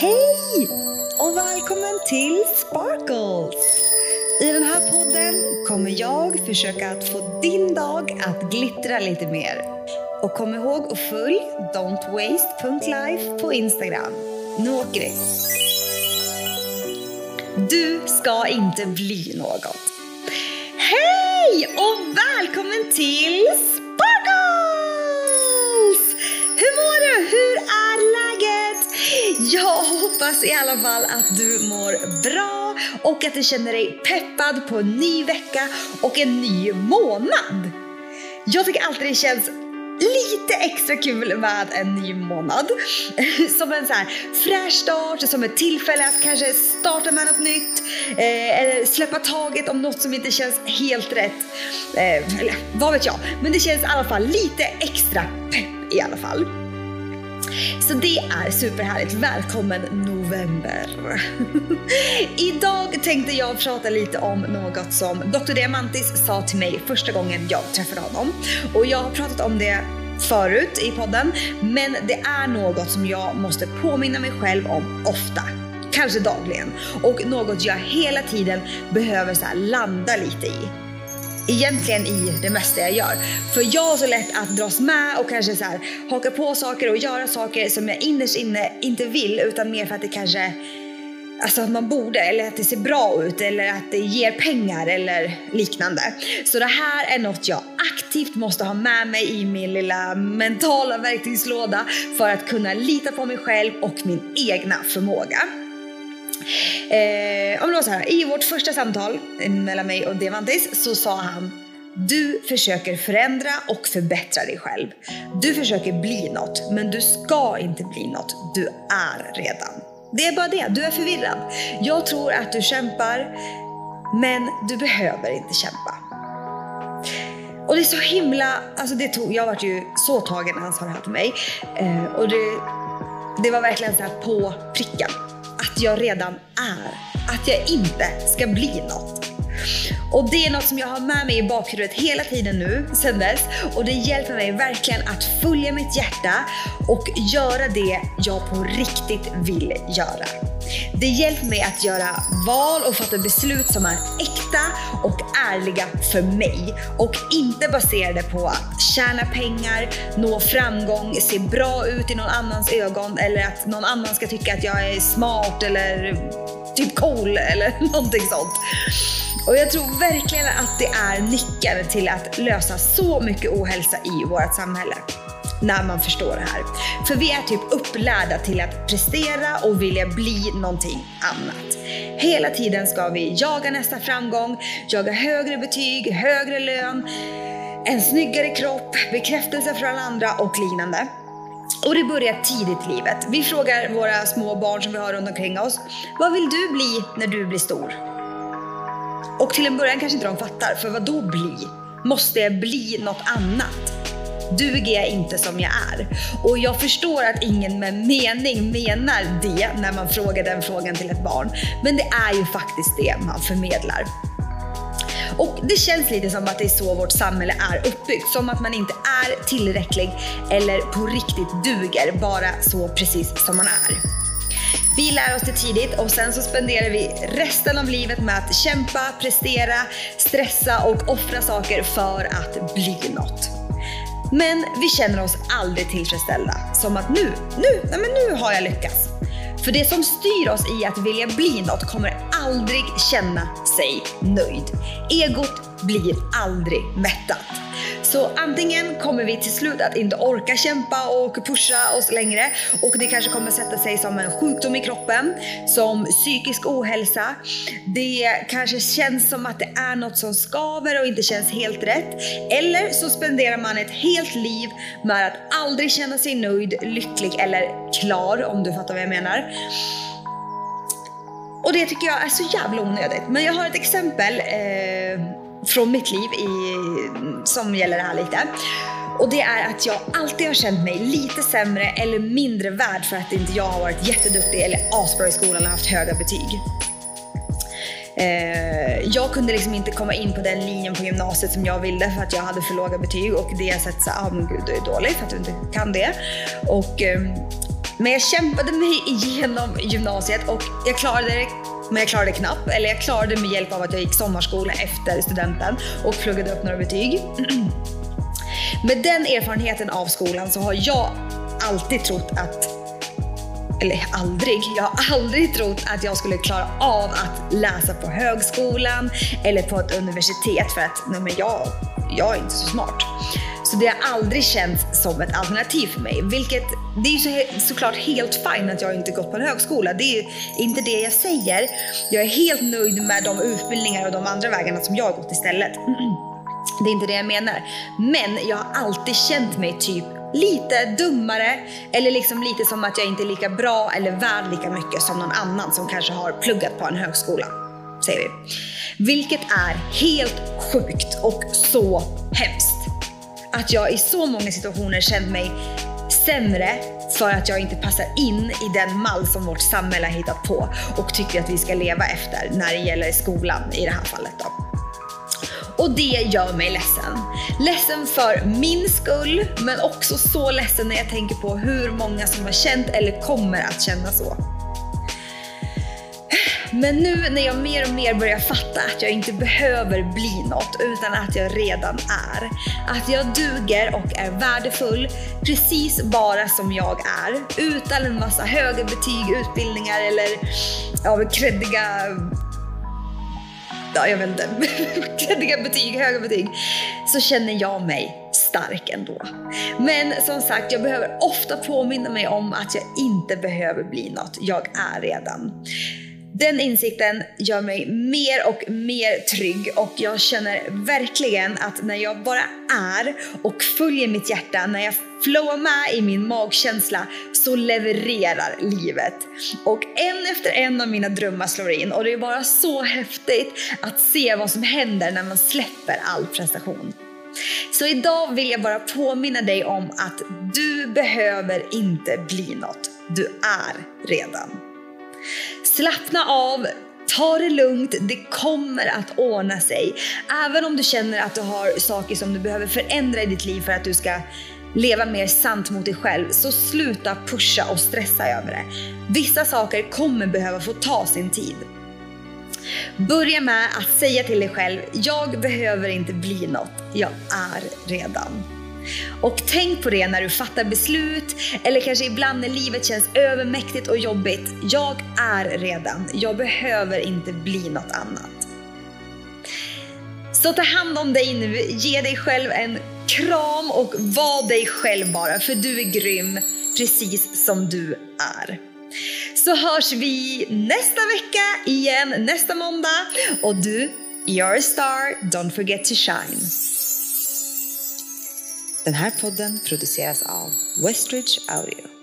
Hej och välkommen till Sparkles! I den här podden kommer jag försöka att få din dag att glittra lite mer. Och kom ihåg att följ don'twaste.life på Instagram. Nu åker vi! Du ska inte bli något. Hej och välkommen till Sparkles! Hur mår du? Hur? Jag hoppas i alla fall att du mår bra och att du känner dig peppad på en ny vecka och en ny månad. Jag tycker alltid det känns lite extra kul med en ny månad. Som en så här fräsch start, som ett tillfälle att kanske starta med något nytt. Eh, eller släppa taget om något som inte känns helt rätt. Eh, eller vad vet jag. Men det känns i alla fall lite extra pepp i alla fall. Så det är superhärligt. Välkommen november! Idag tänkte jag prata lite om något som Dr. Diamantis sa till mig första gången jag träffade honom. Och jag har pratat om det förut i podden, men det är något som jag måste påminna mig själv om ofta. Kanske dagligen. Och något jag hela tiden behöver så landa lite i egentligen i det mesta jag gör. För jag har så lätt att dras med och kanske så här, haka på saker och göra saker som jag innerst inne inte vill utan mer för att det kanske Alltså att man borde, eller att det ser bra ut, eller att det ger pengar eller liknande. Så det här är något jag aktivt måste ha med mig i min lilla mentala verktygslåda för att kunna lita på mig själv och min egna förmåga. Eh, om det var så här, I vårt första samtal eh, mellan mig och Devantis så sa han du försöker förändra och förbättra dig själv. Du försöker bli något, men du ska inte bli något. Du är redan. Det är bara det, du är förvirrad. Jag tror att du kämpar, men du behöver inte kämpa. Och det är så himla, alltså det tog, jag vart ju så tagen när han sa det här till mig. Eh, och det, det var verkligen så här på pricken att jag redan är. Att jag inte ska bli något. Och det är något som jag har med mig i bakhuvudet hela tiden nu sen dess och det hjälper mig verkligen att följa mitt hjärta och göra det jag på riktigt vill göra. Det hjälper mig att göra val och fatta beslut som är äkta ärliga för mig och inte baserade på att tjäna pengar, nå framgång, se bra ut i någon annans ögon eller att någon annan ska tycka att jag är smart eller typ cool eller någonting sånt. Och jag tror verkligen att det är nyckeln till att lösa så mycket ohälsa i vårt samhälle när man förstår det här. För vi är typ upplärda till att prestera och vilja bli någonting annat. Hela tiden ska vi jaga nästa framgång, jaga högre betyg, högre lön, en snyggare kropp, bekräftelse från andra och liknande. Och det börjar tidigt i livet. Vi frågar våra små barn som vi har runt omkring oss, vad vill du bli när du blir stor? Och till en början kanske inte de fattar, för vad då bli? Måste jag bli något annat? Duger jag inte som jag är? Och jag förstår att ingen med mening menar det när man frågar den frågan till ett barn. Men det är ju faktiskt det man förmedlar. Och det känns lite som att det är så vårt samhälle är uppbyggt. Som att man inte är tillräcklig eller på riktigt duger, bara så precis som man är. Vi lär oss det tidigt och sen så spenderar vi resten av livet med att kämpa, prestera, stressa och offra saker för att bli något. Men vi känner oss aldrig tillfredsställda. Som att nu, nu, nej men nu har jag lyckats. För det som styr oss i att vilja bli något kommer aldrig känna sig nöjd. Egot blir aldrig mättat. Så antingen kommer vi till slut att inte orka kämpa och pusha oss längre och det kanske kommer sätta sig som en sjukdom i kroppen, som psykisk ohälsa. Det kanske känns som att det är något som skaver och inte känns helt rätt. Eller så spenderar man ett helt liv med att aldrig känna sig nöjd, lycklig eller klar om du fattar vad jag menar. Och det tycker jag är så jävla onödigt. Men jag har ett exempel eh, från mitt liv i, som gäller det här lite. Och det är att jag alltid har känt mig lite sämre eller mindre värd för att inte jag har varit jätteduktig eller asbra i skolan och haft höga betyg. Eh, jag kunde liksom inte komma in på den linjen på gymnasiet som jag ville för att jag hade för låga betyg och det har sett så ah men gud du är dålig för att du inte kan det. Och eh, Men jag kämpade mig igenom gymnasiet och jag klarade det men jag klarade knappt, eller jag klarade med hjälp av att jag gick sommarskola efter studenten och pluggade upp några betyg. Med den erfarenheten av skolan så har jag alltid trott att eller aldrig, jag har aldrig trott att jag skulle klara av att läsa på högskolan eller på ett universitet för att nej men jag, jag är inte så smart. Så det har aldrig känts som ett alternativ för mig. Vilket, det är ju så, såklart helt fint att jag inte gått på en högskola. Det är inte det jag säger. Jag är helt nöjd med de utbildningar och de andra vägarna som jag har gått istället. Det är inte det jag menar. Men jag har alltid känt mig typ lite dummare eller liksom lite som att jag inte är lika bra eller värd lika mycket som någon annan som kanske har pluggat på en högskola. Säger vi. Vilket är helt sjukt och så hemskt. Att jag i så många situationer känt mig sämre för att jag inte passar in i den mall som vårt samhälle har hittat på och tycker att vi ska leva efter när det gäller skolan i det här fallet. Då. Och det gör mig ledsen. Ledsen för min skull, men också så ledsen när jag tänker på hur många som har känt eller kommer att känna så. Men nu när jag mer och mer börjar fatta att jag inte behöver bli något utan att jag redan är. Att jag duger och är värdefull precis bara som jag är. Utan en massa höga betyg, utbildningar eller ja, kreddiga ja, jag vet inte, kreddiga betyg, höga betyg, så känner jag mig stark ändå. Men som sagt, jag behöver ofta påminna mig om att jag inte behöver bli något. Jag är redan. Den insikten gör mig mer och mer trygg och jag känner verkligen att när jag bara är och följer mitt hjärta, när jag flowar med i min magkänsla så levererar livet. Och en efter en av mina drömmar slår in och det är bara så häftigt att se vad som händer när man släpper all prestation. Så idag vill jag bara påminna dig om att du behöver inte bli något. Du är redan. Slappna av, ta det lugnt, det kommer att ordna sig. Även om du känner att du har saker som du behöver förändra i ditt liv för att du ska leva mer sant mot dig själv, så sluta pusha och stressa över det. Vissa saker kommer behöva få ta sin tid. Börja med att säga till dig själv, jag behöver inte bli något, jag är redan. Och tänk på det när du fattar beslut eller kanske ibland när livet känns övermäktigt och jobbigt. Jag är redan, jag behöver inte bli något annat. Så ta hand om dig nu, ge dig själv en kram och var dig själv bara, för du är grym precis som du är. Så hörs vi nästa vecka igen, nästa måndag. Och du, you're a star, don't forget to shine. Den här podden produceras av Westridge Audio.